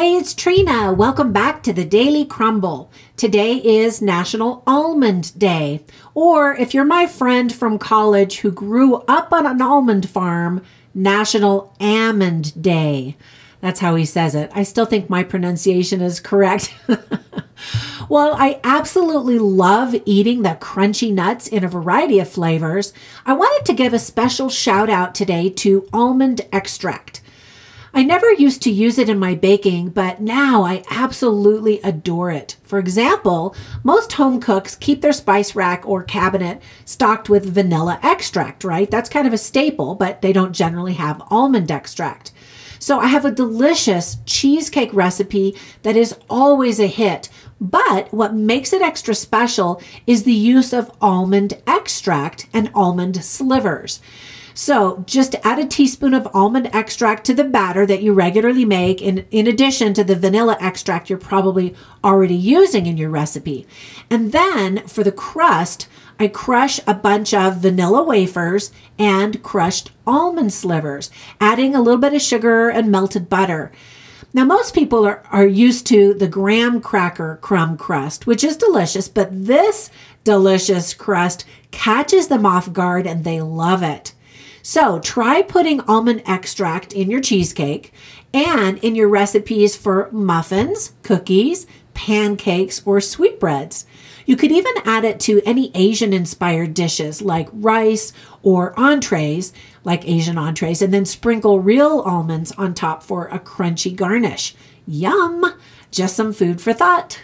Hey, it's Trina. Welcome back to the Daily Crumble. Today is National Almond Day. Or if you're my friend from college who grew up on an almond farm, National Almond Day. That's how he says it. I still think my pronunciation is correct. Well, I absolutely love eating the crunchy nuts in a variety of flavors. I wanted to give a special shout out today to almond extract. I never used to use it in my baking, but now I absolutely adore it. For example, most home cooks keep their spice rack or cabinet stocked with vanilla extract, right? That's kind of a staple, but they don't generally have almond extract. So I have a delicious cheesecake recipe that is always a hit. But what makes it extra special is the use of almond extract and almond slivers. So just add a teaspoon of almond extract to the batter that you regularly make, in, in addition to the vanilla extract you're probably already using in your recipe. And then for the crust, I crush a bunch of vanilla wafers and crushed almond slivers, adding a little bit of sugar and melted butter. Now, most people are, are used to the graham cracker crumb crust, which is delicious, but this delicious crust catches them off guard and they love it. So try putting almond extract in your cheesecake and in your recipes for muffins, cookies, pancakes, or sweetbreads. You could even add it to any Asian inspired dishes like rice or entrees, like Asian entrees, and then sprinkle real almonds on top for a crunchy garnish. Yum! Just some food for thought.